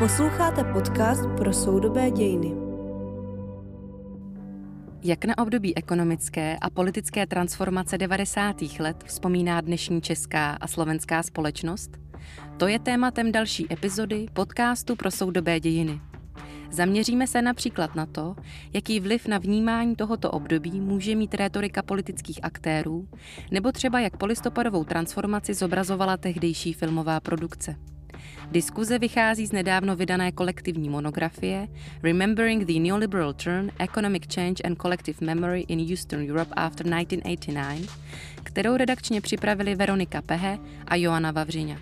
Posloucháte podcast pro soudobé dějiny. Jak na období ekonomické a politické transformace 90. let vzpomíná dnešní česká a slovenská společnost? To je tématem další epizody podcastu pro soudobé dějiny. Zaměříme se například na to, jaký vliv na vnímání tohoto období může mít rétorika politických aktérů, nebo třeba jak polistopadovou transformaci zobrazovala tehdejší filmová produkce. Diskuze vychází z nedávno vydané kolektivní monografie Remembering the Neoliberal Turn, Economic Change and Collective Memory in Eastern Europe after 1989, kterou redakčně připravili Veronika Pehe a Joana Vavřiňa.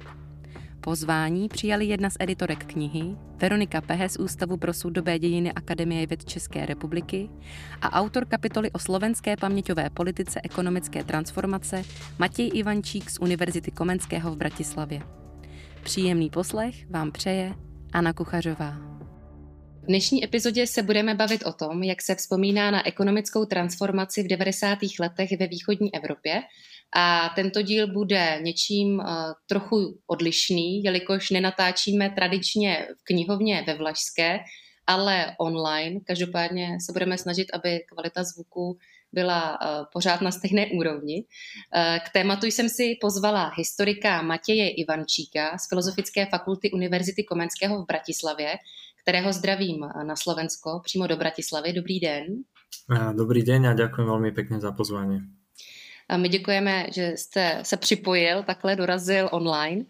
Pozvání přijali jedna z editorek knihy, Veronika Pehe z Ústavu pro soudobé dějiny Akademie věd České republiky a autor kapitoly o slovenské paměťové politice ekonomické transformace Matěj Ivančík z Univerzity Komenského v Bratislavě. Příjemný poslech vám přeje Anna Kuchařová. V dnešní epizodě se budeme bavit o tom, jak se vzpomíná na ekonomickou transformaci v 90. letech ve východní Evropě a tento díl bude něčím uh, trochu odlišný, jelikož nenatáčíme tradičně v knihovně ve Vlašské, ale online. Každopádně se budeme snažit, aby kvalita zvuku byla uh, pořád na stejné úrovni. Uh, k tématu jsem si pozvala historika Matěje Ivančíka z Filozofické fakulty Univerzity Komenského v Bratislavě, kterého zdravím na Slovensko, přímo do Bratislavy. Dobrý den. Dobrý den a děkuji velmi pěkně za pozvání. A my děkujeme, že jste se připojil, takhle dorazil online.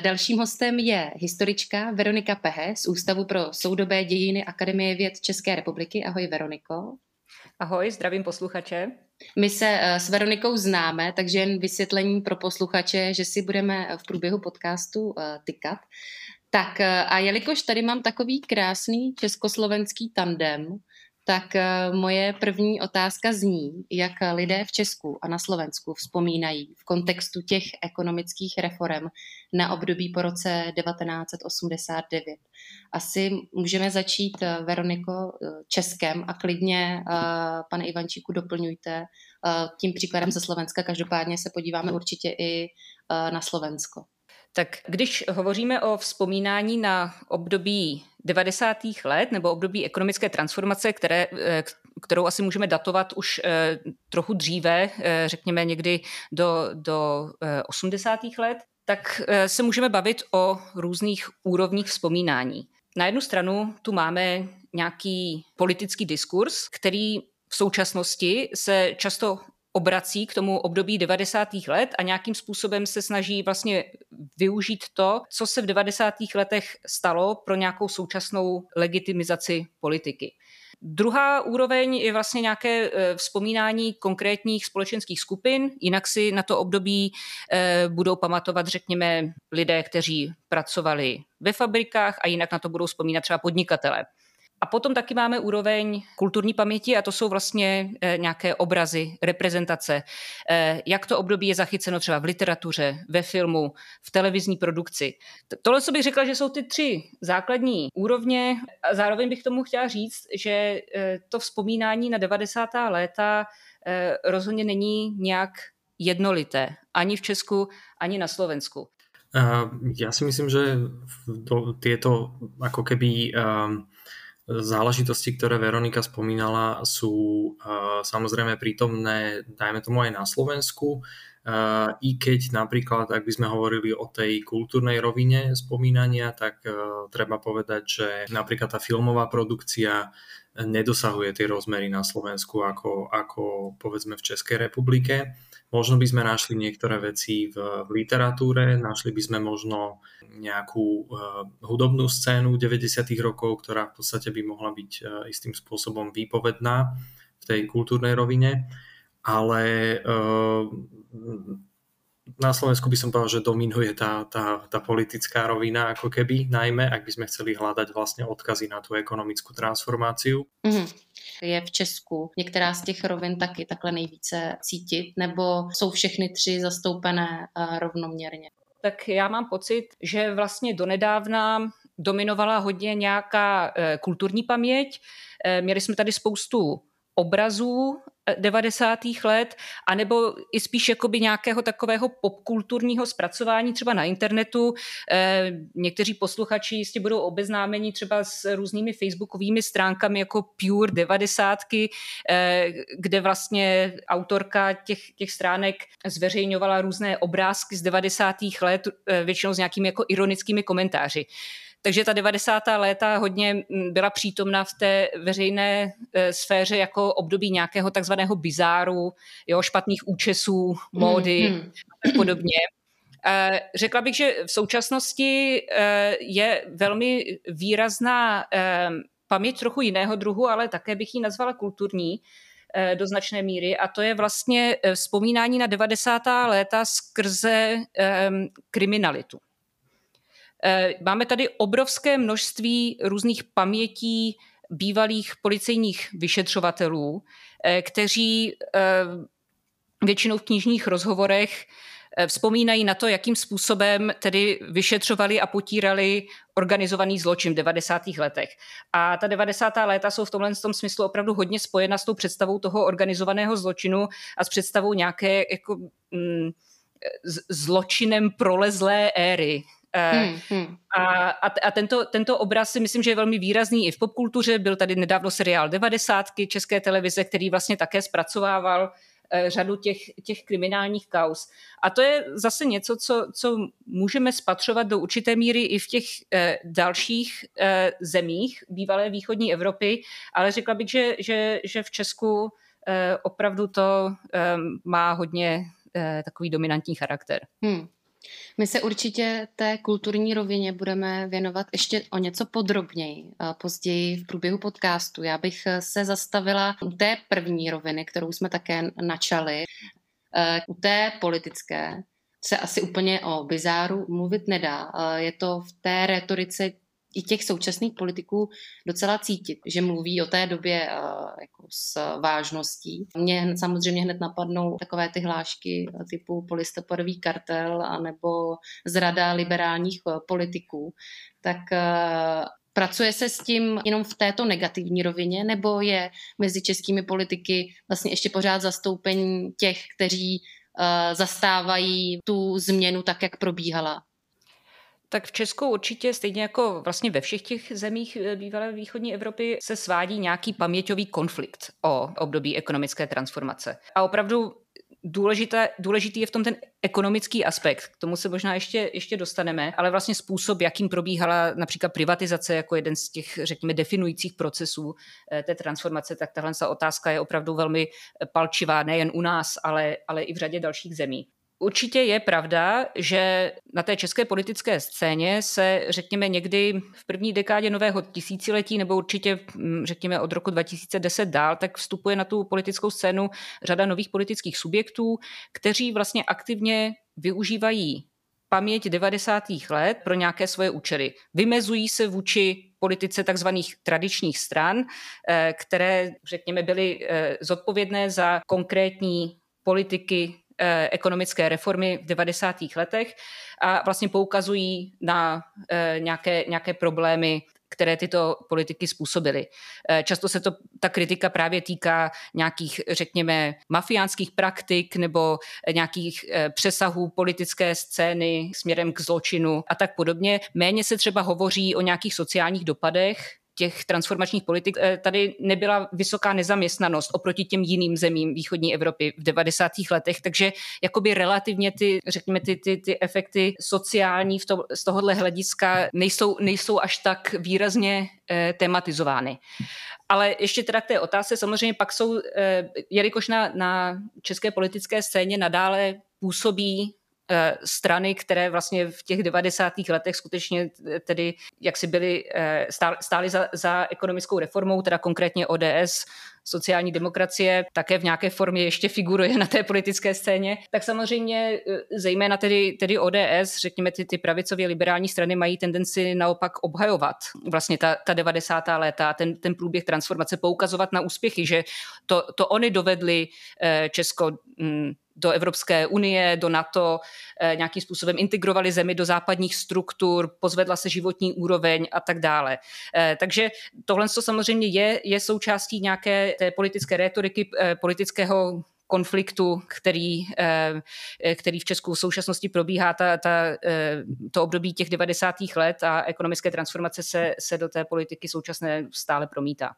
Dalším hostem je historička Veronika Pehe z Ústavu pro soudobé dějiny Akademie věd České republiky. Ahoj Veroniko. Ahoj, zdravím posluchače. My se eh, s Veronikou známe, takže jen vysvětlení pro posluchače, že si budeme v průběhu podcastu eh, tykat. Tak eh, a jelikož tady mám takový krásný československý tandem, tak eh, moje první otázka zní, jak lidé v Česku a na Slovensku vzpomínají v kontextu těch ekonomických reform na období po roce 1989. Asi můžeme začít, eh, Veroniko, eh, Českem a klidně, pane Ivančíku, doplňujte tím příkladem ze Slovenska. Každopádně se podíváme určitě i na Slovensko. Tak když hovoříme o vzpomínání na období 90. let nebo období ekonomické transformace, které, eh, kterou asi můžeme datovat už eh, trochu dříve, eh, řekněme někdy do, do 80. let, tak se můžeme bavit o různých úrovních vzpomínání. Na jednu stranu tu máme nějaký politický diskurs, který v současnosti se často obrací k tomu období 90. let a nějakým způsobem se snaží vlastně využít to, co se v 90. letech stalo pro nějakou současnou legitimizaci politiky. Druhá úroveň je vlastně nějaké e, vzpomínání konkrétních společenských skupin, jinak si na to období e, budou pamatovat, řekněme, lidé, kteří pracovali ve fabrikách a jinak na to budou vzpomínat třeba podnikatele. A potom taky máme úroveň kulturní paměti a to jsou vlastně eh, nějaké obrazy, reprezentace. Eh, jak to období je zachyceno třeba v literatuře, ve filmu, v televizní produkci. Tohle, co bych řekla, že jsou ty tři základní úrovně. A zároveň bych tomu chtěla říct, že eh, to vzpomínání na 90. léta rozhodně není nějak jednolité. Ani v Česku, ani na Slovensku. Já si myslím, že tieto ako keby záležitosti, ktoré Veronika spomínala, sú uh, samozrejme prítomné, dajme tomu aj na Slovensku, uh, i keď napríklad, ak by sme hovorili o tej kultúrnej rovine spomínania, tak uh, treba povedať, že napríklad tá filmová produkcia nedosahuje tie rozmery na Slovensku ako, ako povedzme v Českej republike. Možno by sme našli niektoré veci v, literatúre, našli by sme možno nejakú uh, hudobnú scénu 90. rokov, ktorá v podstate by mohla byť uh, istým spôsobom výpovedná v tej kultúrnej rovine, ale uh, na Slovensku by som povedal, že dominuje tá, tá, tá politická rovina ako keby, najmä ak by sme chceli hľadať vlastne odkazy na tú ekonomickú transformáciu. Mm-hmm. Je v Česku některá z těch rovin taky takhle nejvíce cítit, nebo jsou všechny tři zastoupené uh, rovnoměrně? Tak já mám pocit, že vlastně donedávna dominovala hodně nějaká uh, kulturní paměť. Uh, měli jsme tady spoustu obrazů 90. let, anebo i spíš jakoby nějakého takového popkulturního zpracování třeba na internetu. Eh, někteří posluchači jistě budou obeznámeni třeba s různými facebookovými stránkami jako Pure 90, eh, kde vlastně autorka těch, těch stránek zveřejňovala různé obrázky z 90. let, eh, většinou s nějakými jako ironickými komentáři. Takže ta 90. léta hodně mm, byla přítomna v té veřejné e, sféře jako období nějakého takzvaného bizáru, jo, špatných účesů, módy mm, mm. a podobně. E, řekla bych, že v současnosti e, je velmi výrazná paměť trochu jiného druhu, ale také bych ji nazvala kulturní do značné míry a to je vlastně vzpomínání na 90. léta skrze kriminalitu. Eh, máme tady obrovské množství různých pamětí bývalých policejních vyšetřovatelů, eh, kteří eh, většinou v knižních rozhovorech vzpomínají na to, jakým způsobem tedy vyšetřovali a potírali organizovaný zločin v 90. letech. A ta 90. léta jsou v tomhle tom smyslu opravdu hodně spojena s tou představou toho organizovaného zločinu a s představou nějaké jako, mm, zločinem prolezlé éry, hmm, hmm. A, a, a tento, tento obraz si myslím, že je velmi výrazný i v popkultuře. Byl tady nedávno seriál 90. České televize, který vlastně také zpracovával eh, řadu těch, těch kriminálních kaus. A to je zase něco, co, co můžeme spatřovat do určité míry i v těch eh, dalších eh, zemích bývalé východní Evropy, ale řekla bych, že, že, že v Česku eh, opravdu to eh, má hodně eh, takový dominantní charakter. Hmm. My se určitě té kulturní rovině budeme věnovat ještě o něco podrobněji později v průběhu podcastu. Já bych se zastavila u té první roviny, kterou jsme také načali, e, u té politické se asi úplně o bizáru mluvit nedá. Je to v té retorice i těch současných politiků docela cítit, že mluví o té době uh, jako s vážností. Mně samozřejmě hned napadnou takové ty hlášky typu polistopadový kartel anebo zrada liberálních uh, politiků. Tak Pracuje se s tím jenom v této negativní rovině, nebo je mezi českými politiky vlastně ještě pořád zastoupení těch, kteří zastávají tu změnu tak, jak probíhala? Tak v Česku určitě, stejně jako vlastně ve všech těch zemích eh, bývalé východní Evropy, se svádí nějaký paměťový konflikt o období ekonomické transformace. A opravdu důležité, důležitý je v tom ten ekonomický aspekt. K tomu se možná ještě, ještě dostaneme, ale vlastně způsob, jakým probíhala například privatizace jako jeden z těch, řekněme, definujících procesů eh, té transformace, tak tahle otázka je opravdu velmi palčivá nejen u nás, ale, ale i v řadě dalších zemí. Určitě je pravda, že na té české politické scéně se, řekněme, někdy v první dekádě nového tisíciletí, nebo určitě, mm, řekněme, od roku 2010 dál, tak vstupuje na tu politickou scénu řada nových politických subjektů, kteří vlastně aktivně využívají paměť 90. let pro nějaké svoje účely. Vymezují se vůči politice takzvaných tradičních stran, eh, které, řekněme, byly eh, zodpovědné za konkrétní politiky ekonomické reformy v 90. letech a vlastně poukazují na eh, nějaké, nějaké problémy, které tyto politiky způsobily. Eh, často se to, ta kritika právě týká nějakých, řekněme, mafiánských praktik nebo nějakých přesahů politické scény směrem k zločinu a tak podobně. Méně se třeba hovoří o nějakých sociálních dopadech těch transformačních politik eh, tady nebyla vysoká nezaměstnanost oproti těm jiným zemím východní Evropy v 90. letech, takže jakoby relativně ty, řekněme, ty, ty, ty efekty sociální v to, z tohohle hlediska nejsou, nejsou až tak výrazně eh, tematizovány. Ale ještě teda k té otázce, samozřejmě pak jsou, eh, jelikož na, na české politické scéně nadále působí strany, které vlastně v těch 90. letech skutečně tedy jak si byly, eh, stály za, za ekonomickou reformou, teda konkrétně ODS, sociální demokracie také v nějaké formě ještě figuruje na té politické scéně, tak samozřejmě eh, zejména tedy, tedy ODS, řekněme ty, ty pravicově liberální strany mají tendenci naopak obhajovat vlastně ta, ta 90. léta, ten, ten průběh transformace, poukazovat na úspěchy, že to, to oni dovedli Česko mm, do Evropské unie, do NATO, eh, nějakým způsobem integrovali zemi do západních struktur, pozvedla se životní úroveň a tak dále. Eh, takže tohle to samozřejmě je, je součástí nějaké té politické retoriky, eh, politického konfliktu, který, který v Česku v současnosti probíhá, ta, ta, to období těch 90. let a ekonomické transformace se, se do té politiky současné stále promítá.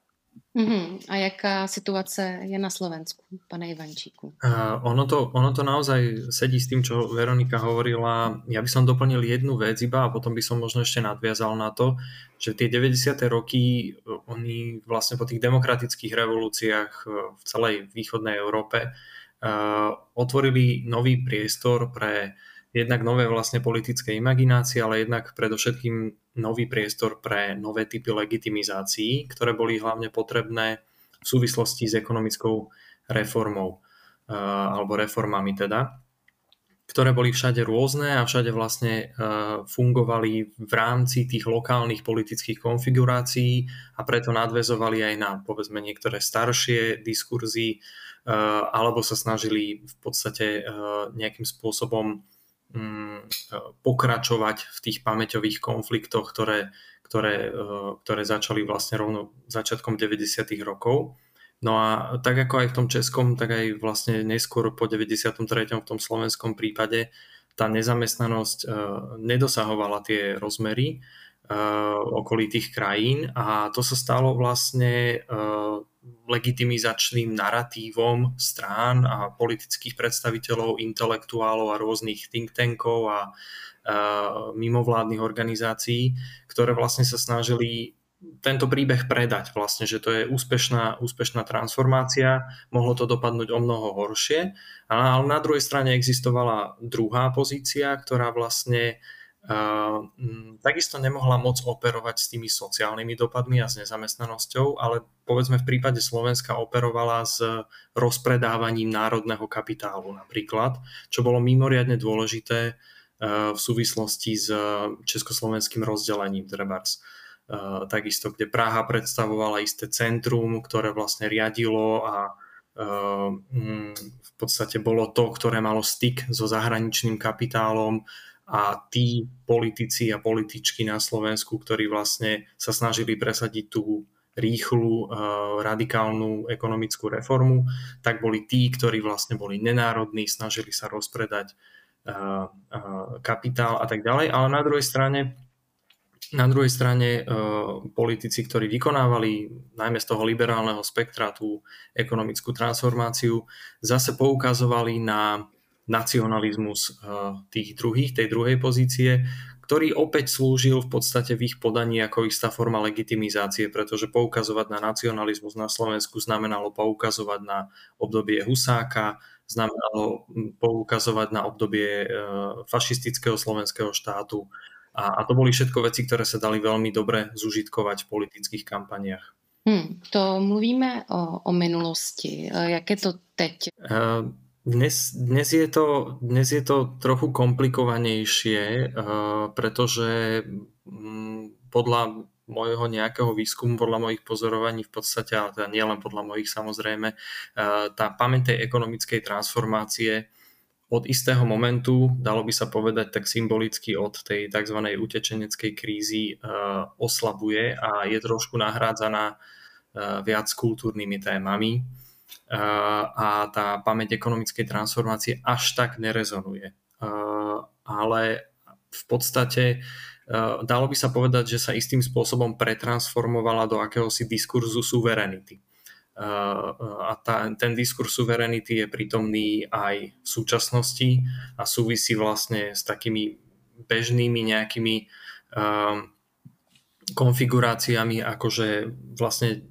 Mm-hmm. A jaká situace je na Slovensku, pane Ivančíku? Uh, ono, to, ono to naozaj sedí s tým, čo Veronika hovorila. Ja by som doplnil jednu vec iba a potom by som možno ešte nadviazal na to, že tie 90. roky, oni vlastne po tých demokratických revolúciách v celej východnej Európe uh, otvorili nový priestor pre jednak nové vlastne politické imaginácie, ale jednak predovšetkým nový priestor pre nové typy legitimizácií, ktoré boli hlavne potrebné v súvislosti s ekonomickou reformou eh, alebo reformami teda, ktoré boli všade rôzne a všade vlastne eh, fungovali v rámci tých lokálnych politických konfigurácií a preto nadvezovali aj na povedzme niektoré staršie diskurzy eh, alebo sa snažili v podstate nejakým spôsobom pokračovať v tých pamäťových konfliktoch, ktoré, ktoré, eh, ktoré začali vlastne rovno začiatkom 90. rokov. No a tak ako aj v tom českom, tak aj vlastne neskôr po 93. v tom slovenskom prípade tá nezamestnanosť eh, nedosahovala tie rozmery okolitých krajín a to sa stalo vlastne legitimizačným naratívom strán a politických predstaviteľov, intelektuálov a rôznych think tankov a, mimovládnych organizácií, ktoré vlastne sa snažili tento príbeh predať vlastne, že to je úspešná, úspešná transformácia, mohlo to dopadnúť o mnoho horšie, ale na druhej strane existovala druhá pozícia, ktorá vlastne uh, takisto nemohla moc operovať s tými sociálnymi dopadmi a s nezamestnanosťou, ale povedzme v prípade Slovenska operovala s rozpredávaním národného kapitálu napríklad, čo bolo mimoriadne dôležité e, v súvislosti s československým rozdelením trebárs. E, takisto, kde Praha predstavovala isté centrum, ktoré vlastne riadilo a e, mm, v podstate bolo to, ktoré malo styk so zahraničným kapitálom, a tí politici a političky na Slovensku, ktorí vlastne sa snažili presadiť tú rýchlu, eh, radikálnu ekonomickú reformu, tak boli tí, ktorí vlastne boli nenárodní, snažili sa rozpredať eh, eh, kapitál a tak ďalej. Ale na druhej strane na druhej strane politici, ktorí vykonávali najmä z toho liberálneho spektra tú ekonomickú transformáciu, zase poukazovali na nacionalizmus eh, tých druhých, tej druhej pozície, ktorý opäť slúžil v podstate v ich podaní ako istá forma legitimizácie, pretože poukazovať na nacionalizmus na Slovensku znamenalo poukazovať na obdobie Husáka, znamenalo hm, poukazovať na obdobie eh, fašistického slovenského štátu a, a to boli všetko veci, ktoré sa dali veľmi dobre zužitkovať v politických kampaniách. Hmm, to mluvíme o, o minulosti. Eh, jak je to teď? Uh, dnes, dnes, je to, dnes je to trochu komplikovanejšie, uh, pretože um, podľa môjho nejakého výskumu, podľa mojich pozorovaní v podstate, ale teda nielen podľa mojich samozrejme, uh, tá pamäť tej ekonomickej transformácie od istého momentu, dalo by sa povedať tak symbolicky od tej tzv. utečeneckej krízy uh, oslabuje a je trošku nahrádzaná viac kultúrnymi témami a tá pamäť ekonomickej transformácie až tak nerezonuje. Ale v podstate dalo by sa povedať, že sa istým spôsobom pretransformovala do akéhosi diskurzu suverenity. A ten diskurs suverenity je prítomný aj v súčasnosti a súvisí vlastne s takými bežnými nejakými konfiguráciami, akože vlastne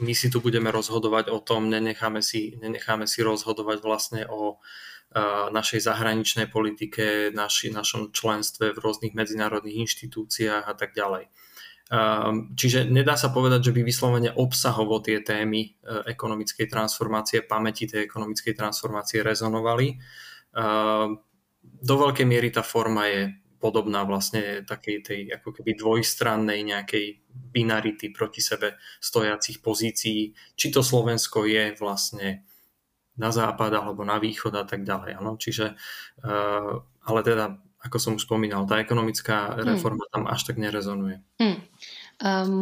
my si tu budeme rozhodovať o tom, nenecháme si, nenecháme si rozhodovať vlastne o našej zahraničnej politike, naši, našom členstve v rôznych medzinárodných inštitúciách a tak ďalej. Čiže nedá sa povedať, že by vyslovene obsahovo tie témy e, ekonomickej transformácie, pamäti tej ekonomickej transformácie rezonovali. Do veľkej miery tá forma je podobná vlastne takej tej ako keby dvojstrannej nejakej binarity proti sebe stojacich pozícií, či to Slovensko je vlastne na západ alebo na východ a tak ďalej. Ano? Čiže, ale teda, ako som už spomínal, tá ekonomická hmm. reforma hmm. tam až tak nerezonuje. Hmm.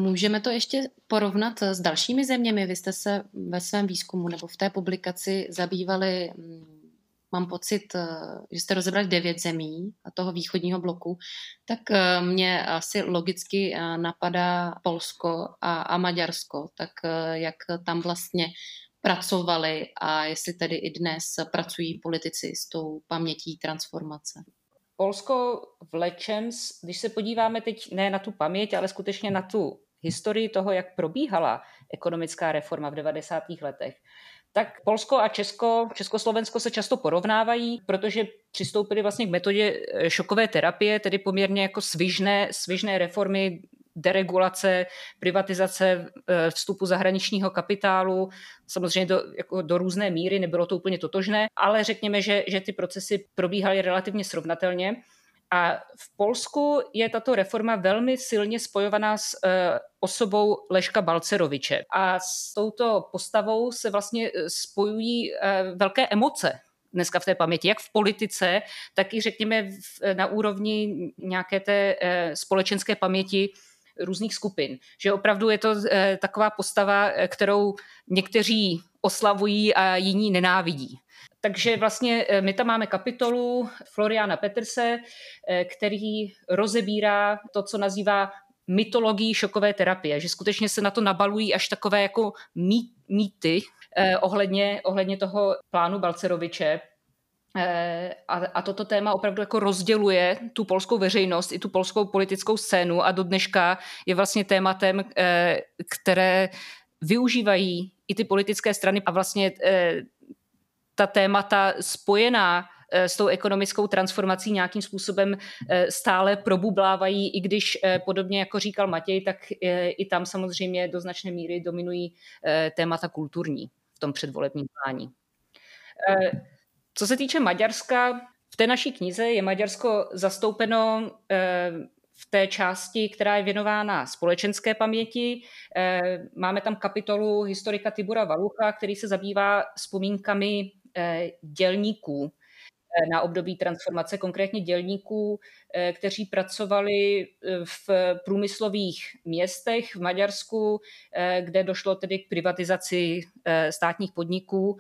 Můžeme to ještě porovnat s dalšími zeměmi. Vy jste se ve svém výzkumu nebo v té publikaci zabývali mm, mám pocit, eh, že jste rozebrali devět zemí a toho východního bloku, tak eh, mě asi logicky eh, napadá Polsko a, a Maďarsko, tak jak tam vlastně pracovali a jestli tedy i dnes pracují politici s tou pamětí transformace. Polsko v Lečems, když se podíváme teď ne na tu paměť, ale skutečně na tu historii toho, jak probíhala ekonomická reforma v 90. letech, tak Polsko a Česko, Československo se často porovnávají, protože přistoupili vlastně k metodě eh, šokové terapie, tedy poměrně jako svižné, svižné reformy deregulace, privatizace eh, vstupu zahraničního kapitálu, samozřejmě do, jako do různé míry, nebylo to úplně totožné, ale řekněme, že, že ty procesy probíhaly relativně srovnatelně. A v Polsku je tato reforma velmi silně spojovaná s uh, osobou Leška Balceroviče. A s touto postavou se vlastně eh, spojují uh, velké emoce dneska v té paměti, jak v politice, tak i řekněme v, na úrovni nějaké té uh, společenské paměti různých skupin. Že opravdu je to taková postava, kterou někteří oslavují a jiní nenávidí. Takže vlastně eh, my tam máme kapitolu Floriana Peterse, eh, který rozebírá to, co nazývá mytologii šokové terapie, že skutečně se na to nabalují až takové jako mýty eh, ohledně, ohledně toho plánu Balceroviče, a, a toto téma opravdu jako rozděluje tu polskou veřejnost i tu polskou politickou scénu a do dneška je vlastně tématem, které využívají i ty politické strany a vlastně ta témata spojená eh, s tou ekonomickou transformací nějakým způsobem eh, stále probublávají, i když eh, podobně jako říkal Matěj, tak i tam samozřejmě do značné míry dominují témata kulturní v tom předvolebním plání. Co se týče Maďarska, v té naší knize je Maďarsko zastoupeno v té části, která je věnována společenské paměti. Máme tam kapitolu historika Tibura Valucha, který se zabývá vzpomínkami dělníků eh, na období transformace, konkrétně dělníků, eh, kteří pracovali v průmyslových městech v Maďarsku, kde došlo tedy k privatizaci státních podniků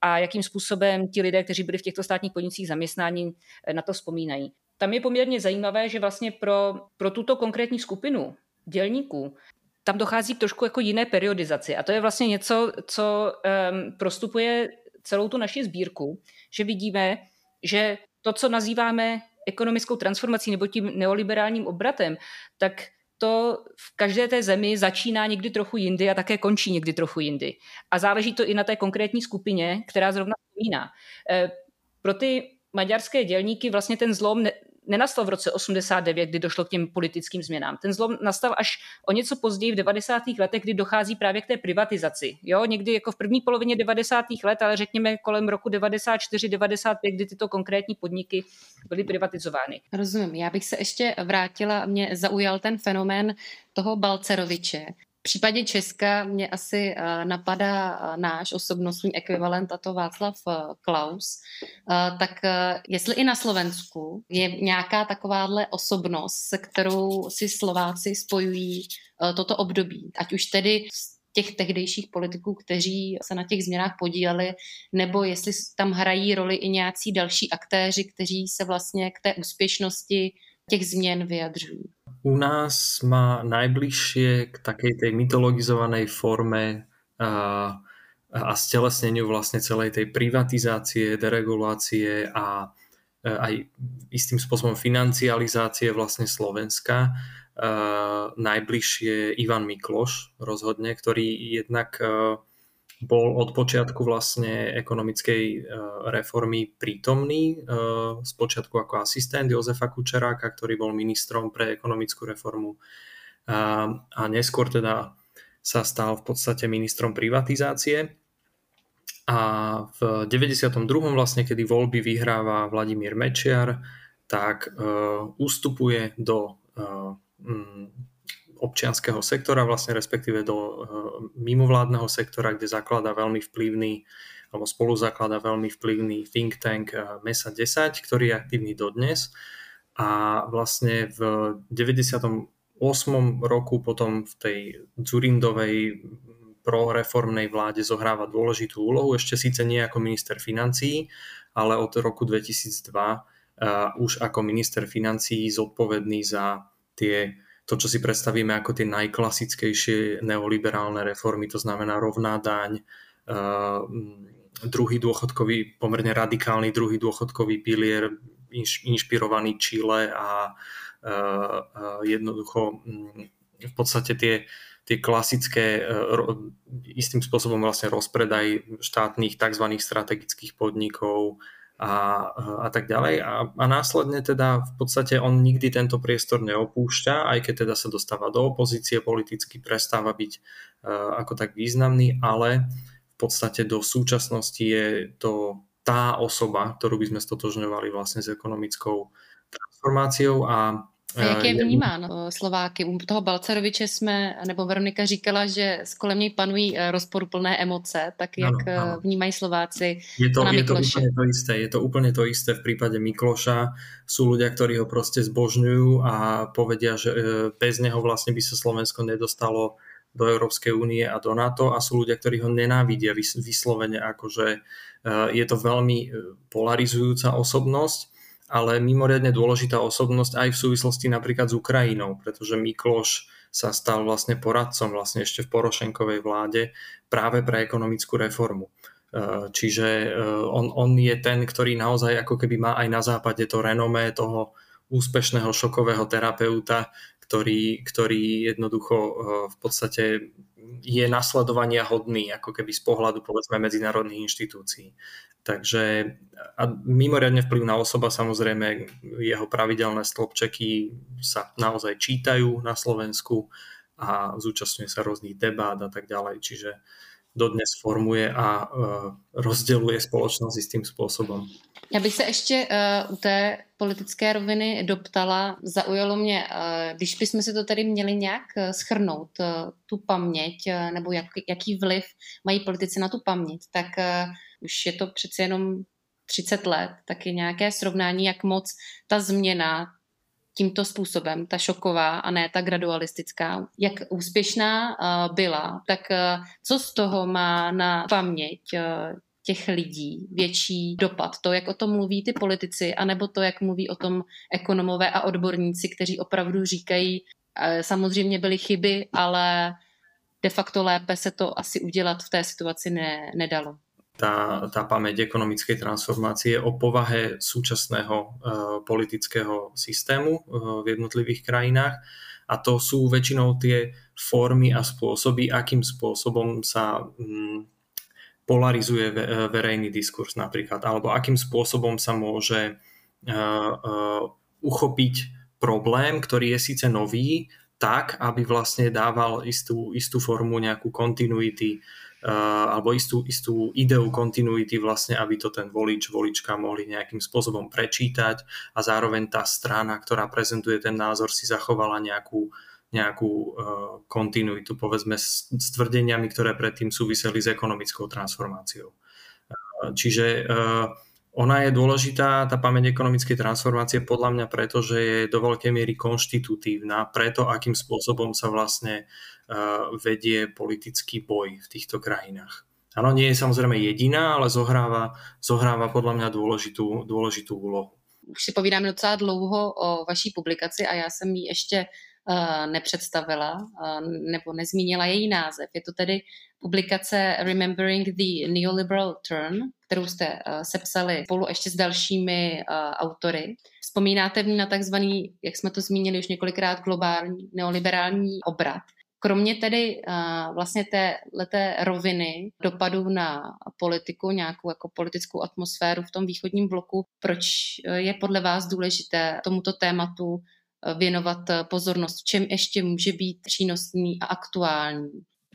a jakým způsobem ti lidé, kteří byli v těchto státních podnicích zaměstnáni, na to vzpomínají. Tam je poměrně zajímavé, že vlastně pro, pro tuto konkrétní skupinu dělníků tam dochází k trošku jako jiné periodizaci. A to je vlastně něco, co um, prostupuje celou tu naši sbírku, že vidíme, že to, co nazýváme ekonomickou transformací nebo tím neoliberálním obratem, tak to v každé té zemi začíná někdy trochu jindy a také končí někdy trochu jindy. A záleží to i na té konkrétní skupině, která zrovna vzpomíná. Eh, pro ty maďarské dělníky vlastně ten zlom nenastal v roce 89, kdy došlo k těm politickým změnám. Ten zlom nastal až o něco později v 90. letech, kdy dochází právě k té privatizaci. Jo, někdy jako v první polovině 90. let, ale řekněme kolem roku 94, 95, kdy tyto konkrétní podniky byly privatizovány. Rozumím. Já bych se ještě vrátila, mě zaujal ten fenomén toho Balceroviče, případě Česka mě asi uh, napadá uh, náš osobnostní ekvivalent, a to Václav uh, Klaus. Tak jestli i na Slovensku je nějaká takováhle osobnost, se kterou si Slováci spojují toto období, ať už tedy těch tehdejších politiků, kteří se na těch změnách podíleli, nebo jestli tam hrají roli i nějací další aktéři, kteří se vlastně k té úspěšnosti těch změn vyjadřují. U nás má najbližšie k takej tej mytologizovanej forme a, a stelesneniu vlastne celej tej privatizácie, deregulácie a aj istým spôsobom financializácie vlastne Slovenska. Uh, najbližšie Ivan Mikloš rozhodne, ktorý jednak uh, bol od počiatku vlastne ekonomickej e, reformy prítomný, z e, počiatku ako asistent Jozefa Kučeráka, ktorý bol ministrom pre ekonomickú reformu a neskôr teda sa stal v podstate ministrom privatizácie. A v 92. vlastne, kedy voľby vyhráva Vladimír Mečiar, tak ustupuje do občianského sektora, vlastne respektíve do eh, mimovládneho sektora, kde zakladá veľmi vplyvný alebo spolu zaklada veľmi vplyvný think tank MESA 10, ktorý je aktívny dodnes a vlastne v 98. roku potom v tej Zurindovej proreformnej vláde zohráva dôležitú úlohu, ešte síce nie ako minister financií, ale od roku 2002 uh, už ako minister financií zodpovedný za tie to, čo si predstavíme ako tie najklasickejšie neoliberálne reformy, to znamená rovná daň, uh, druhý dôchodkový, pomerne radikálny druhý dôchodkový pilier, inš, inšpirovaný Chile a uh, uh, jednoducho um, v podstate tie, tie klasické istým spôsobom vlastne rozpredaj štátnych tzv. strategických podnikov, a, a tak ďalej. A, a následne teda v podstate on nikdy tento priestor neopúšťa, aj keď teda sa dostáva do opozície, politicky prestáva byť uh, ako tak významný, ale v podstate do súčasnosti je to tá osoba, ktorú by sme stotožňovali vlastne s ekonomickou transformáciou a a jak je vnímán eh, Slováky? U toho Balceroviče jsme, nebo Veronika říkala, že kolem něj panují eh, rozporuplné emoce, tak jak ano, ano. vnímají Slováci je to, je to úplne to isté. Je to úplne to isté v prípade Mikloša. Sú ľudia, ktorí ho proste zbožňujú a povedia, že eh, bez neho vlastne by sa Slovensko nedostalo do Európskej únie a do NATO a sú ľudia, ktorí ho nenávidia vyslovene, akože je to veľmi polarizujúca osobnosť ale mimoriadne dôležitá osobnosť aj v súvislosti napríklad s Ukrajinou, pretože Mikloš sa stal vlastne poradcom vlastne ešte v Porošenkovej vláde práve pre ekonomickú reformu. E, čiže e, on, on je ten, ktorý naozaj ako keby má aj na západe to renomé toho úspešného šokového terapeuta, ktorý, ktorý jednoducho e, v podstate je nasledovania hodný ako keby z pohľadu povedzme medzinárodných inštitúcií. Takže a mimoriadne vplyvná osoba, samozrejme jeho pravidelné stĺpčeky sa naozaj čítajú na Slovensku a zúčastňuje sa rôznych debát a tak ďalej, čiže dodnes formuje a uh, rozděluje společnost istým způsobem. Já bych se ještě uh, u té politické roviny doptala, zaujalo mě, uh, když bychom si to tady měli nějak uh, schrnout, uh, tu paměť, nebo jak, jaký vliv mají politici na tu paměť, tak už je to přece jenom 30 let, tak je nějaké srovnání, jak moc ta změna tímto způsobem, ta šoková a ne ta gradualistická, jak úspěšná byla, tak co z toho má na paměť těch lidí větší dopad? To, jak o tom mluví ty politici, anebo to, jak mluví o tom ekonomové a odborníci, kteří opravdu říkají, samozřejmě byly chyby, ale de facto lépe se to asi udělat v té situaci ne, nedalo tá, tá pamäť ekonomickej transformácie o povahe súčasného uh, politického systému uh, v jednotlivých krajinách a to sú väčšinou tie formy a spôsoby, akým spôsobom sa polarizuje ve, uh, verejný diskurs napríklad, alebo akým spôsobom sa môže uh, uh, uchopiť problém, ktorý je síce nový, tak, aby vlastne dával istú, istú formu nejakú kontinuity alebo istú, istú ideu kontinuity vlastne, aby to ten volič, volička mohli nejakým spôsobom prečítať a zároveň tá strana, ktorá prezentuje ten názor, si zachovala nejakú, nejakú uh, kontinuitu, povedzme s, s tvrdeniami, ktoré predtým súviseli s ekonomickou transformáciou. Uh, čiže uh, ona je dôležitá, tá pamäť ekonomickej transformácie, podľa mňa preto, že je do veľkej miery konštitutívna, preto akým spôsobom sa vlastne vedie politický boj v týchto krajinách. Ano, nie je samozrejme jediná, ale zohráva, zohráva podľa mňa dôležitú, dôležitú úlohu. Už si povídáme docela dlouho o vaší publikaci a já jsem ji ještě nepředstavila uh, nebo nezmínila její název. Je to tedy publikace Remembering the Neoliberal Turn, kterou jste uh, sepsali spolu ještě s dalšími autory. Vzpomínáte v ní na takzvaný, jak jsme to zmínili už několikrát, globální neoliberální obrat. Kromě tedy uh, vlastně té leté roviny dopadů na politiku, nějakou jako politickou atmosféru v tom východním bloku, proč eh, je podle vás důležité tomuto tématu eh, věnovat pozornost? V čem ještě může být přínosný a aktuální?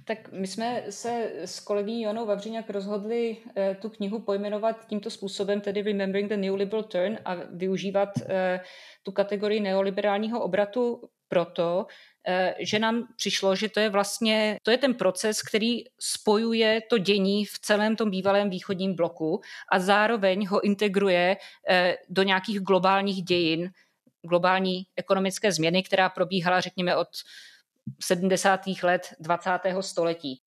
Tak my jsme se s kolegyní Jonou Vavřiňák rozhodli eh, tu knihu pojmenovat tímto způsobem, tedy Remembering the Neoliberal Turn a využívat eh, tu kategorii neoliberálního obratu proto, eh, že nám přišlo, že to je vlastně, to je ten proces, který spojuje to dění v celém tom bývalém východním bloku a zároveň ho integruje eh, do nějakých globálních dějin, globální ekonomické změny, která probíhala, řekněme, od 70. let 20. století.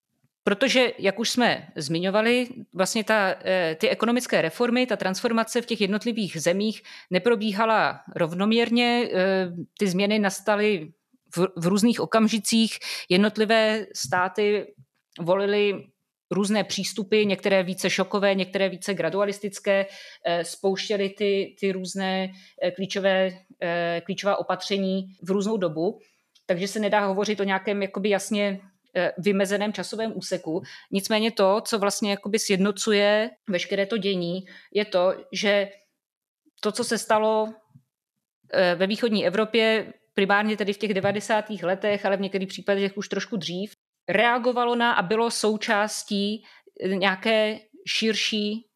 Protože, jak už jsme zmiňovali, vlastně ta, eh, ty ekonomické reformy, ta transformace v těch jednotlivých zemích neprobíhala rovnoměrně. Eh, ty změny nastaly v, v různých okamžicích. Jednotlivé státy volily různé přístupy, některé více šokové, některé více gradualistické, eh, spouštěly ty, ty různé klíčové, klíčová opatření v různou dobu. Takže se nedá hovořit o nějakém jakoby jasně Eh, vymezeném časovém úseku. Nicméně to, co vlastně jakoby sjednocuje veškeré to dění, je to, že to, co se stalo eh, ve východní Evropě, primárně tedy v těch 90. letech, ale v některých případech už trošku dřív, reagovalo na a bylo součástí nějaké širší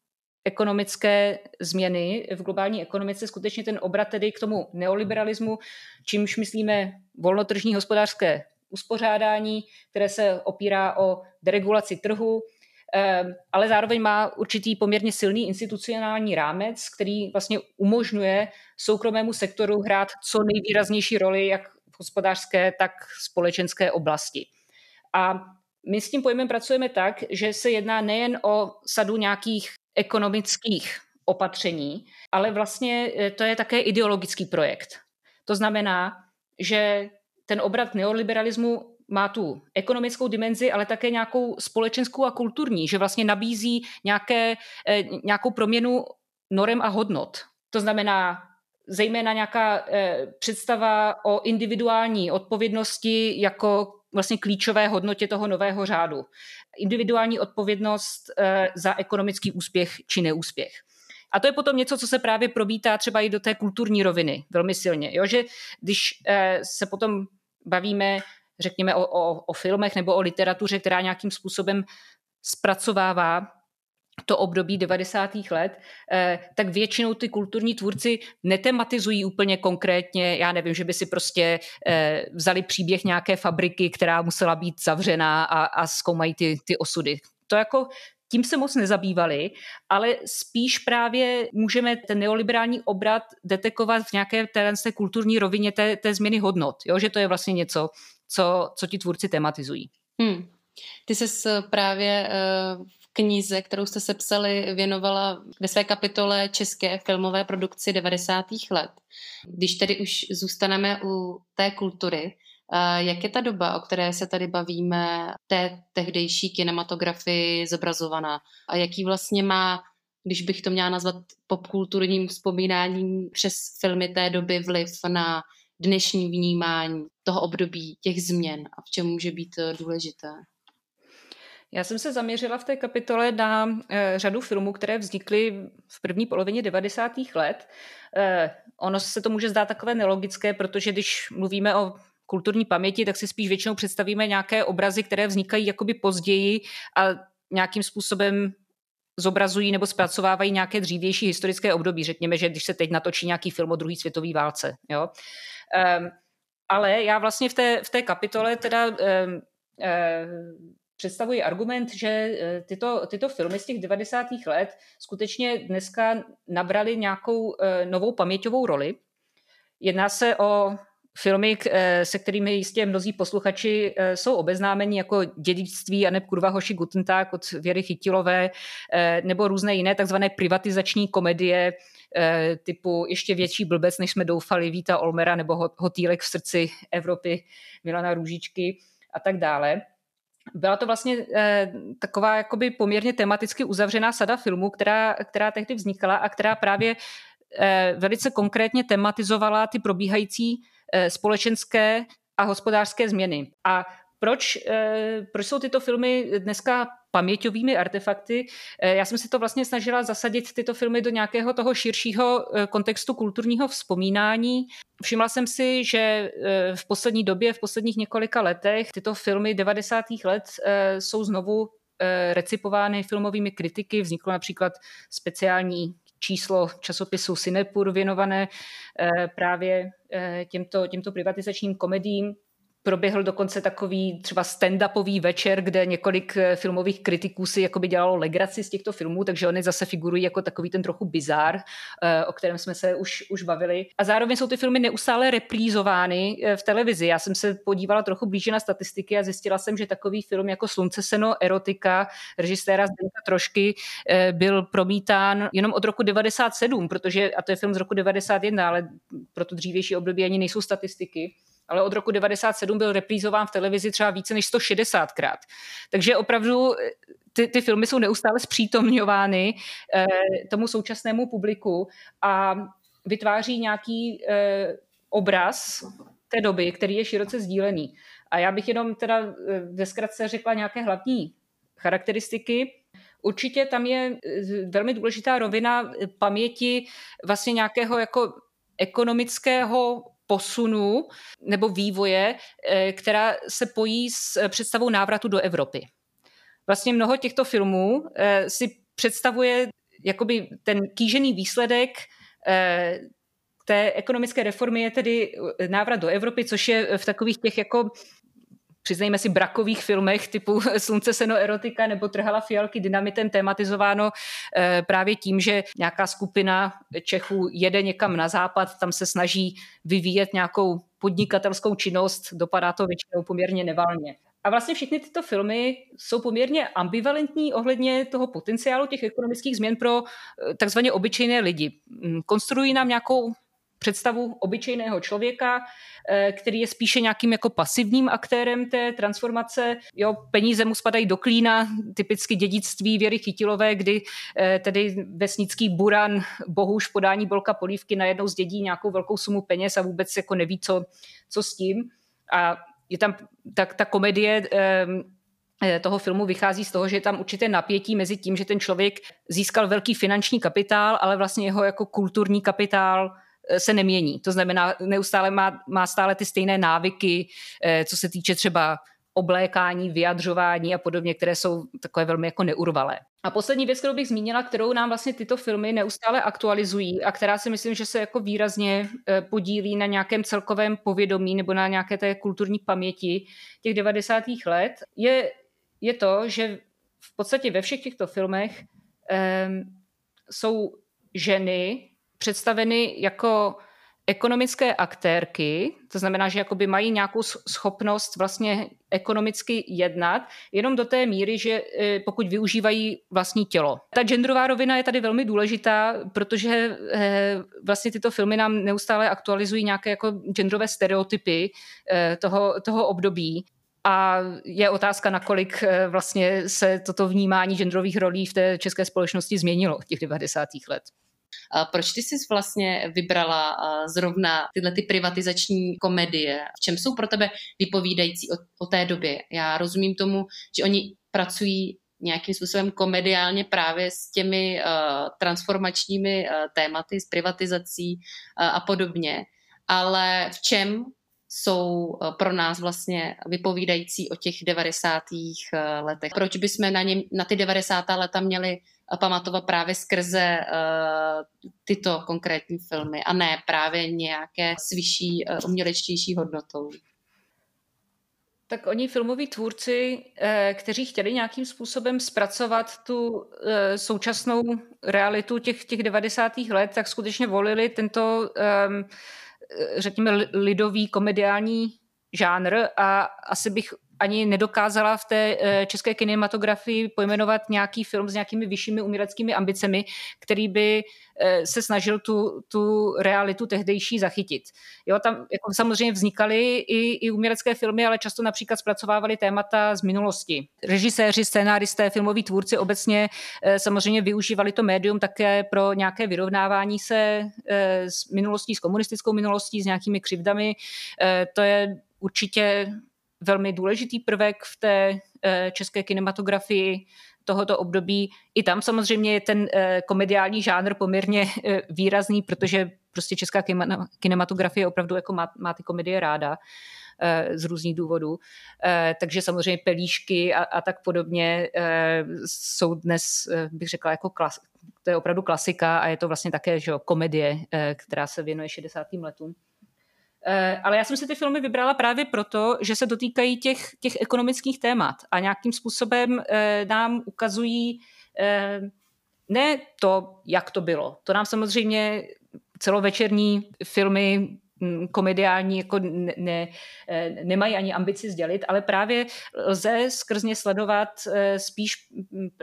ekonomické změny v globální ekonomice, skutečně ten obrat tedy k tomu neoliberalismu, čímž myslíme volnotržní hospodářské uspořádání, které se opírá o deregulaci trhu, ehm, ale zároveň má určitý poměrně silný institucionální rámec, který vlastně umožňuje soukromému sektoru hrát co nejvýraznější roli jak v hospodářské, tak v společenské oblasti. A my s tím pojmem pracujeme tak, že se jedná nejen o sadu nějakých ekonomických opatření, ale vlastně eh, to je také ideologický projekt. To znamená, že ten obrat neoliberalismu má tu ekonomickou dimenzi, ale také nějakou společenskou a kulturní, že vlastně nabízí nějaké, eh, nějakou proměnu norem a hodnot. To znamená zejména nějaká eh, představa o individuální odpovědnosti jako vlastně klíčové hodnotě toho nového řádu. Individuální odpovědnost eh, za ekonomický úspěch či neúspěch. A to je potom něco, co se právě probítá třeba i do té kulturní roviny velmi silně. Jo? Že když se potom bavíme, řekněme, o, o, o filmech nebo o literatuře, která nějakým způsobem zpracovává to období 90. let, eh, tak většinou ty kulturní tvůrci netematizují úplně konkrétně, já nevím, že by si prostě eh, vzali příběh nějaké fabriky, která musela být zavřená a, a zkoumají ty, ty osudy. To jako tím se moc nezabývali, ale spíš právě můžeme ten neoliberální obrat detekovat v nějaké té, kulturní rovině té, té změny hodnot, jo? že to je vlastně něco, co, co ti tvůrci tematizují. Hmm. Ty jsi právě eh, v knize, kterou jste sepsali, věnovala ve své kapitole české filmové produkci 90. let. Když tedy už zůstaneme u té kultury, jak je ta doba, o které se tady bavíme, té tehdejší kinematografii zobrazovaná a jaký vlastně má, když bych to měla nazvat popkulturním vzpomínáním přes filmy té doby vliv na dnešní vnímání toho období, těch změn a v čem může být důležité? Já jsem se zaměřila v té kapitole na e, řadu filmů, které vznikly v první polovině 90. let. E, ono se to může zdát takové nelogické, protože když mluvíme o kulturní paměti, tak si spíš většinou představíme nějaké obrazy, které vznikají jakoby později a nějakým způsobem zobrazují nebo zpracovávají nějaké dřívější historické období. Řekněme, že když se teď natočí nějaký film o druhé světové válce. Jo? Um, ale já vlastně v té, v té kapitole teda um, um, představuji argument, že e, tyto, tyto filmy z těch 90. let skutečně dneska nabrali nějakou uh, novou paměťovou roli. Jedná se o filmy, eh, se kterými jistě mnozí posluchači jsou obeznámeni, jako Dědictví a neb kurva hoši Gutentag od Věry Chytilové, nebo různé jiné takzvané privatizační komedie typu ještě větší blbec, než jsme doufali, Víta Olmera nebo Hotýlek v srdci Evropy Milana Růžičky a tak dále. Byla to vlastně eh, taková jakoby poměrně tematicky uzavřená sada filmů, která, která tehdy vznikala a která právě eh, velice konkrétně tematizovala ty probíhající Eh, společenské a hospodářské změny. A proč, eh, proč jsou tyto filmy dneska paměťovými artefakty? Eh, já jsem si to vlastně snažila zasadit tyto filmy do nějakého toho širšího kontextu kulturního vzpomínání. Všimla jsem si, že v poslední době, v posledních několika letech, tyto filmy 90. let jsou znovu recipovány filmovými kritiky. Vzniklo například speciální číslo časopisu Sinepur věnované právě těmto, těmto privatizačním komedím. Proběhl dokonce takový třeba stand-upový večer, kde několik eh, filmových kritiků si jakoby dělalo legraci z těchto filmů, takže oni zase figurují jako takový ten trochu bizár, eh, o kterém jsme se už, už bavili. A zároveň jsou ty filmy neustále reprízovány eh, v televizi. Já jsem se podívala trochu blíže na statistiky a zjistila jsem, že takový film jako Slunce, seno, erotika, režiséra Zdenka Trošky byl promítán jenom od roku 97, protože, a to je film z roku 91, ale pro to dřívější období ani nejsou statistiky ale od roku 97 byl reprízován v televizi třeba více než 160krát. Takže opravdu eh, ty, ty filmy jsou neustále zpřítomňovány eh, tomu současnému publiku a vytváří nějaký eh, obraz té doby, který je široce sdílený. A já bych jenom teda eh, ve zkratce řekla nějaké hlavní charakteristiky. Určitě tam je eh, velmi důležitá rovina paměti vlastně nějakého jako ekonomického posunu nebo vývoje, eh, která se pojí s eh, představou návratu do Evropy. Vlastně mnoho těchto filmů eh, si představuje jakoby ten kýžený výsledek té ekonomické reformy je tedy návrat do Evropy, což je v takových těch jako přiznejme si, brakových filmech typu Slunce, seno, erotika nebo Trhala fialky dynamitem tematizováno eh, právě tím, že nějaká skupina Čechů jede někam na západ, tam se snaží vyvíjet nějakou podnikatelskou činnost, dopadá to většinou poměrně nevalně. A vlastně všechny tyto filmy jsou poměrně ambivalentní ohledně toho potenciálu těch ekonomických změn pro eh, takzvaně obyčejné lidi. Mm, konstruují nám nějakou představu obyčejného člověka, eh, který je spíše nějakým jako pasivním aktérem té transformace. Jo, peníze mu spadají do klína, typicky dědictví Věry Chytilové, kdy eh, tedy vesnický buran bohuž podání Bolka Polívky najednou zdědí nějakou velkou sumu peněz a vůbec jako neví, co, co s tím. A je tam tak ta komedie ehm, eh, toho filmu vychází z toho, že je tam určité napětí mezi tím, že ten člověk získal velký finanční kapitál, ale vlastně jeho jako kulturní kapitál se nemění. To znamená, neustále má, má stále ty stejné návyky, eh, co se týče třeba oblékání, vyjadřování a podobně, které jsou takové velmi jako neurvalé. A poslední věc, kterou bych zmínila, kterou nám vlastně tyto filmy neustále aktualizují a která si myslím, že se jako výrazně eh, podílí na nějakém celkovém povědomí nebo na nějaké té kulturní paměti těch 90. let, je, je to, že v podstatě ve všech těchto filmech um, jsou ženy představeny jako ekonomické aktérky, to znamená, že jakoby mají nějakou schopnost vlastně ekonomicky jednat, jenom do té míry, že e, pokud využívají vlastní tělo. Ta genderová rovina je tady velmi důležitá, protože e, vlastně tyto filmy nám neustále aktualizují nějaké jako genderové stereotypy e, toho, toho období. A je otázka, nakolik vlastně se toto vnímání genderových rolí v té české společnosti změnilo v těch 90. let. Proč ty jsi vlastně vybrala zrovna tyhle ty privatizační komedie? V čem jsou pro tebe vypovídající o, o té době? Já rozumím tomu, že oni pracují nějakým způsobem komediálně právě s těmi uh, transformačními uh, tématy, s privatizací uh, a podobně. Ale v čem jsou pro nás vlastně vypovídající o těch 90. letech. Proč bychom na, ně, na ty 90. leta měli pamatovat právě skrze uh, tyto konkrétní filmy a ne právě nějaké s vyšší uh, umělečtější hodnotou. Tak oni filmoví tvůrci, eh, kteří chtěli nějakým způsobem zpracovat tu současnou realitu těch, těch 90. let, tak skutečně volili tento, ehm, řekněme, lidový komediální žánr a asi bych ani nedokázala v té eh, české kinematografii pojmenovat nějaký film s nějakými vyššími uměleckými ambicemi, který by eh, se snažil tu, tu realitu tehdejší zachytit. Jo, tam jako samozřejmě vznikaly i, i umělecké filmy, ale často například zpracovávali témata z minulosti. Režiséři, scénáristé, filmoví tvůrci obecně eh, samozřejmě využívali to médium také pro nějaké vyrovnávání se s minulostí, s komunistickou minulostí, s nějakými křivdami. To je určitě velmi důležitý prvek v té eh, české kinematografii tohoto období. I tam samozřejmě je ten komediální žánr poměrně výrazný, protože prostě česká kinematografie opravdu jako má, má ty komedie ráda z různých důvodů. Takže samozřejmě pelíšky a, a tak podobně jsou dnes, bych řekla, jako klas, to je opravdu klasika a je to vlastně také že, komedie, která se věnuje 60. letům. Eh, ale já jsem si ty filmy vybrala právě proto, že se dotýkají těch, těch ekonomických témat a nějakým způsobem eh, nám ukazují eh, ne to, jak to bylo. To nám samozřejmě celovečerní filmy komediální jako ne, ne, nemají ani ambici sdělit, ale právě lze skrzně sledovat eh, spíš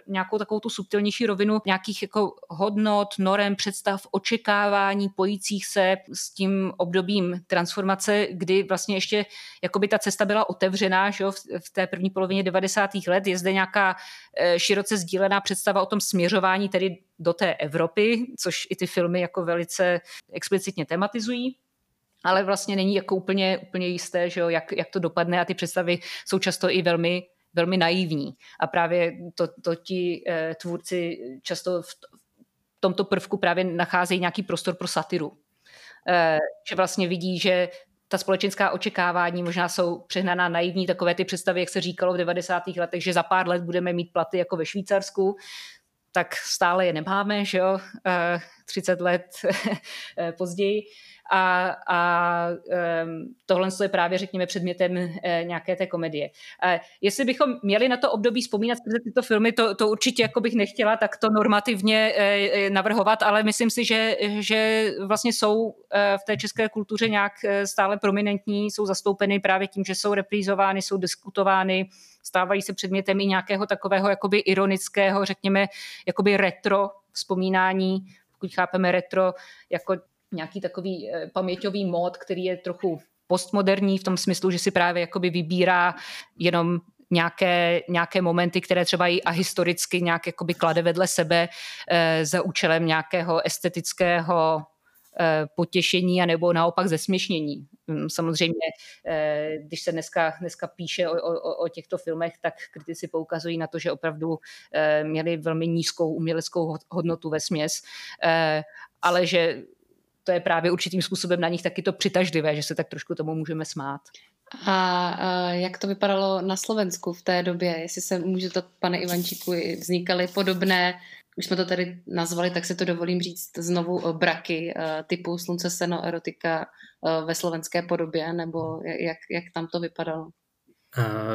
nějakou takovou tu subtilnější rovinu nějakých jako hodnot, norem, představ, očekávání pojících se s tím obdobím transformace, kdy vlastně ještě jakoby ta cesta byla otevřená že jo, v té první polovině 90. let. Je zde nějaká eh, široce sdílená představa o tom směřování tedy do té Evropy, což i ty filmy jako velice explicitně tematizují ale vlastně není jako úplně, úplně jisté, že jo, jak, jak to dopadne a ty představy jsou často i velmi, velmi naivní. A právě to, to ti eh, tvůrci často v, tomto prvku právě nacházejí nějaký prostor pro satiru. Eh, že vlastně vidí, že ta společenská očekávání možná jsou přehnaná naivní, takové ty představy, jak se říkalo v 90. letech, že za pár let budeme mít platy jako ve Švýcarsku, tak stále je nemáme, že jo, 30 eh, let eh, později. A, a um, tohle je právě, řekněme, předmětem uh, nějaké té komedie. Uh, jestli bychom měli na to období vzpomínat skrze tyto filmy, to, to určitě jako bych nechtěla tak to normativně uh, navrhovat, ale myslím si, že, že vlastně jsou uh, v té české kultuře nějak stále prominentní, jsou zastoupeny právě tím, že jsou reprízovány, jsou diskutovány, stávají se předmětem i nějakého takového jakoby ironického, řekněme, jakoby retro vzpomínání, pokud chápeme retro jako nějaký takový eh, paměťový mód, který je trochu postmoderní v tom smyslu, že si právě jakoby vybírá jenom nějaké, nějaké momenty, které třeba i a historicky nějak jakoby klade vedle sebe e, za účelem nějakého estetického e, potěšení a nebo naopak zesměšnění. Mm, samozřejmě, e, když se dneska, dneska píše o, o, o těchto filmech, tak kritici poukazují na to, že opravdu e, měli velmi nízkou uměleckou hodnotu ve směs, e, ale že to je právě určitým způsobem na nich taky to přitažlivé, že se tak trošku tomu můžeme smát. A, a jak to vypadalo na Slovensku v té době? Jestli se můžete, pane Ivančíku, vznikaly podobné, už jsme to tady nazvali, tak se to dovolím říct znovu eh, braky eh, typu slunce, seno, erotika eh, ve slovenské podobě, nebo jak, jak tam to vypadalo?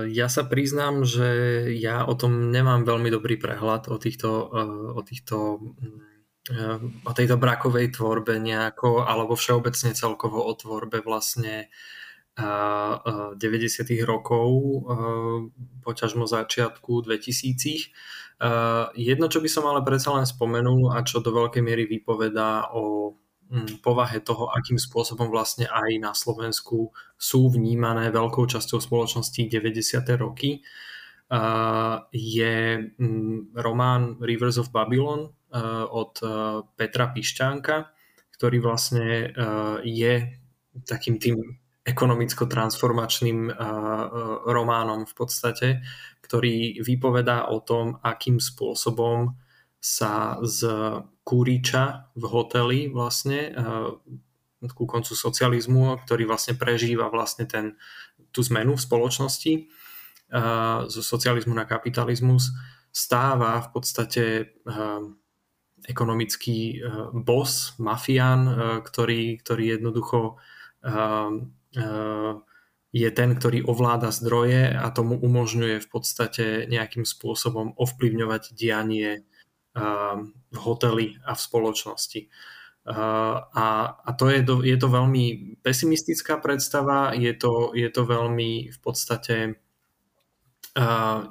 Ja sa priznám, že ja o tom nemám veľmi dobrý prehľad o týchto, o týchto mm, o tejto brakovej tvorbe nejako, alebo všeobecne celkovo o tvorbe vlastne 90. rokov, poťažmo začiatku 2000. Jedno, čo by som ale predsa len spomenul a čo do veľkej miery vypovedá o mm, povahe toho, akým spôsobom vlastne aj na Slovensku sú vnímané veľkou časťou spoločnosti 90. roky, je mm, román Rivers of Babylon Eh, od eh, Petra Pišťánka, ktorý vlastne eh, je takým tým ekonomicko-transformačným románom v podstate, ktorý vypovedá o tom, akým spôsobom sa z kúriča v hoteli vlastne ku koncu socializmu, ktorý vlastne prežíva vlastne ten, tú zmenu v spoločnosti zo socializmu na kapitalizmus, stáva v podstate ekonomický eh, boss, mafián, eh, ktorý, ktorý jednoducho eh, je ten, ktorý ovláda zdroje a tomu umožňuje v podstate nejakým spôsobom ovplyvňovať dianie v hoteli a v spoločnosti. A, a to je, to, je to veľmi pesimistická predstava, je to, je to veľmi v podstate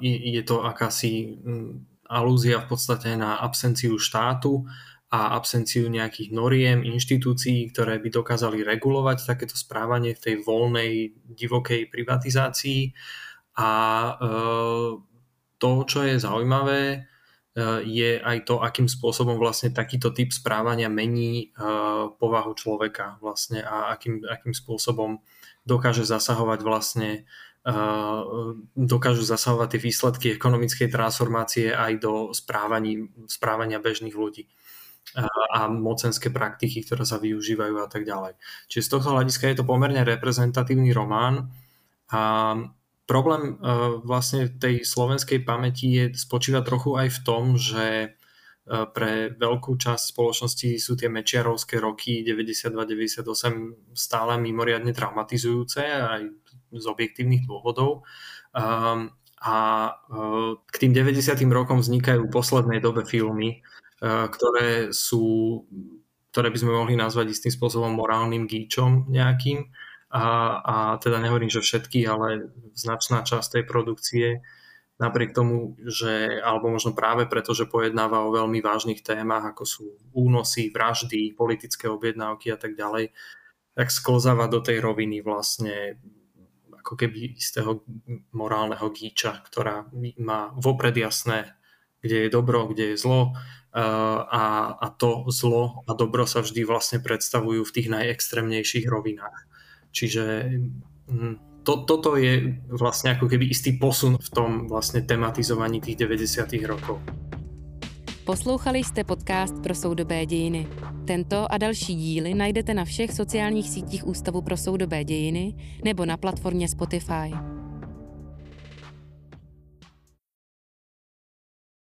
je, je to akási hm, alúzia v podstate na absenciu štátu a absenciu nejakých noriem, inštitúcií, ktoré by dokázali regulovať takéto správanie v tej voľnej, divokej privatizácii. A e, to, čo je zaujímavé, e, je aj to, akým spôsobom vlastne takýto typ správania mení e, povahu človeka vlastne a akým, akým spôsobom dokáže zasahovať vlastne dokážu zasahovať tie výsledky ekonomickej transformácie aj do správaní, správania bežných ľudí a mocenské praktiky, ktoré sa využívajú a tak ďalej. Čiže z tohto hľadiska je to pomerne reprezentatívny román a problém vlastne tej slovenskej pamäti je, spočíva trochu aj v tom, že pre veľkú časť spoločnosti sú tie mečiarovské roky 92-98 stále mimoriadne traumatizujúce aj z objektívnych dôvodov. Um, a uh, k tým 90. rokom vznikajú v poslednej dobe filmy, uh, ktoré sú ktoré by sme mohli nazvať istým spôsobom morálnym gíčom nejakým. A, a teda nehovorím, že všetky, ale značná časť tej produkcie napriek tomu, že, alebo možno práve preto, že pojednáva o veľmi vážnych témach, ako sú únosy, vraždy, politické objednávky a tak ďalej, tak sklzáva do tej roviny vlastne ako keby istého morálneho gíča, ktorá má vopred jasné, kde je dobro, kde je zlo a, a to zlo a dobro sa vždy vlastne predstavujú v tých najextrémnejších rovinách. Čiže hm, to, toto je vlastne ako keby istý posun v tom vlastne tematizovaní tých 90. rokov. Poslouchali jste podcast pro soudobé dějiny. Tento a další díly najdete na všech sociálních sítích Ústavu pro soudobé dějiny nebo na platformě Spotify.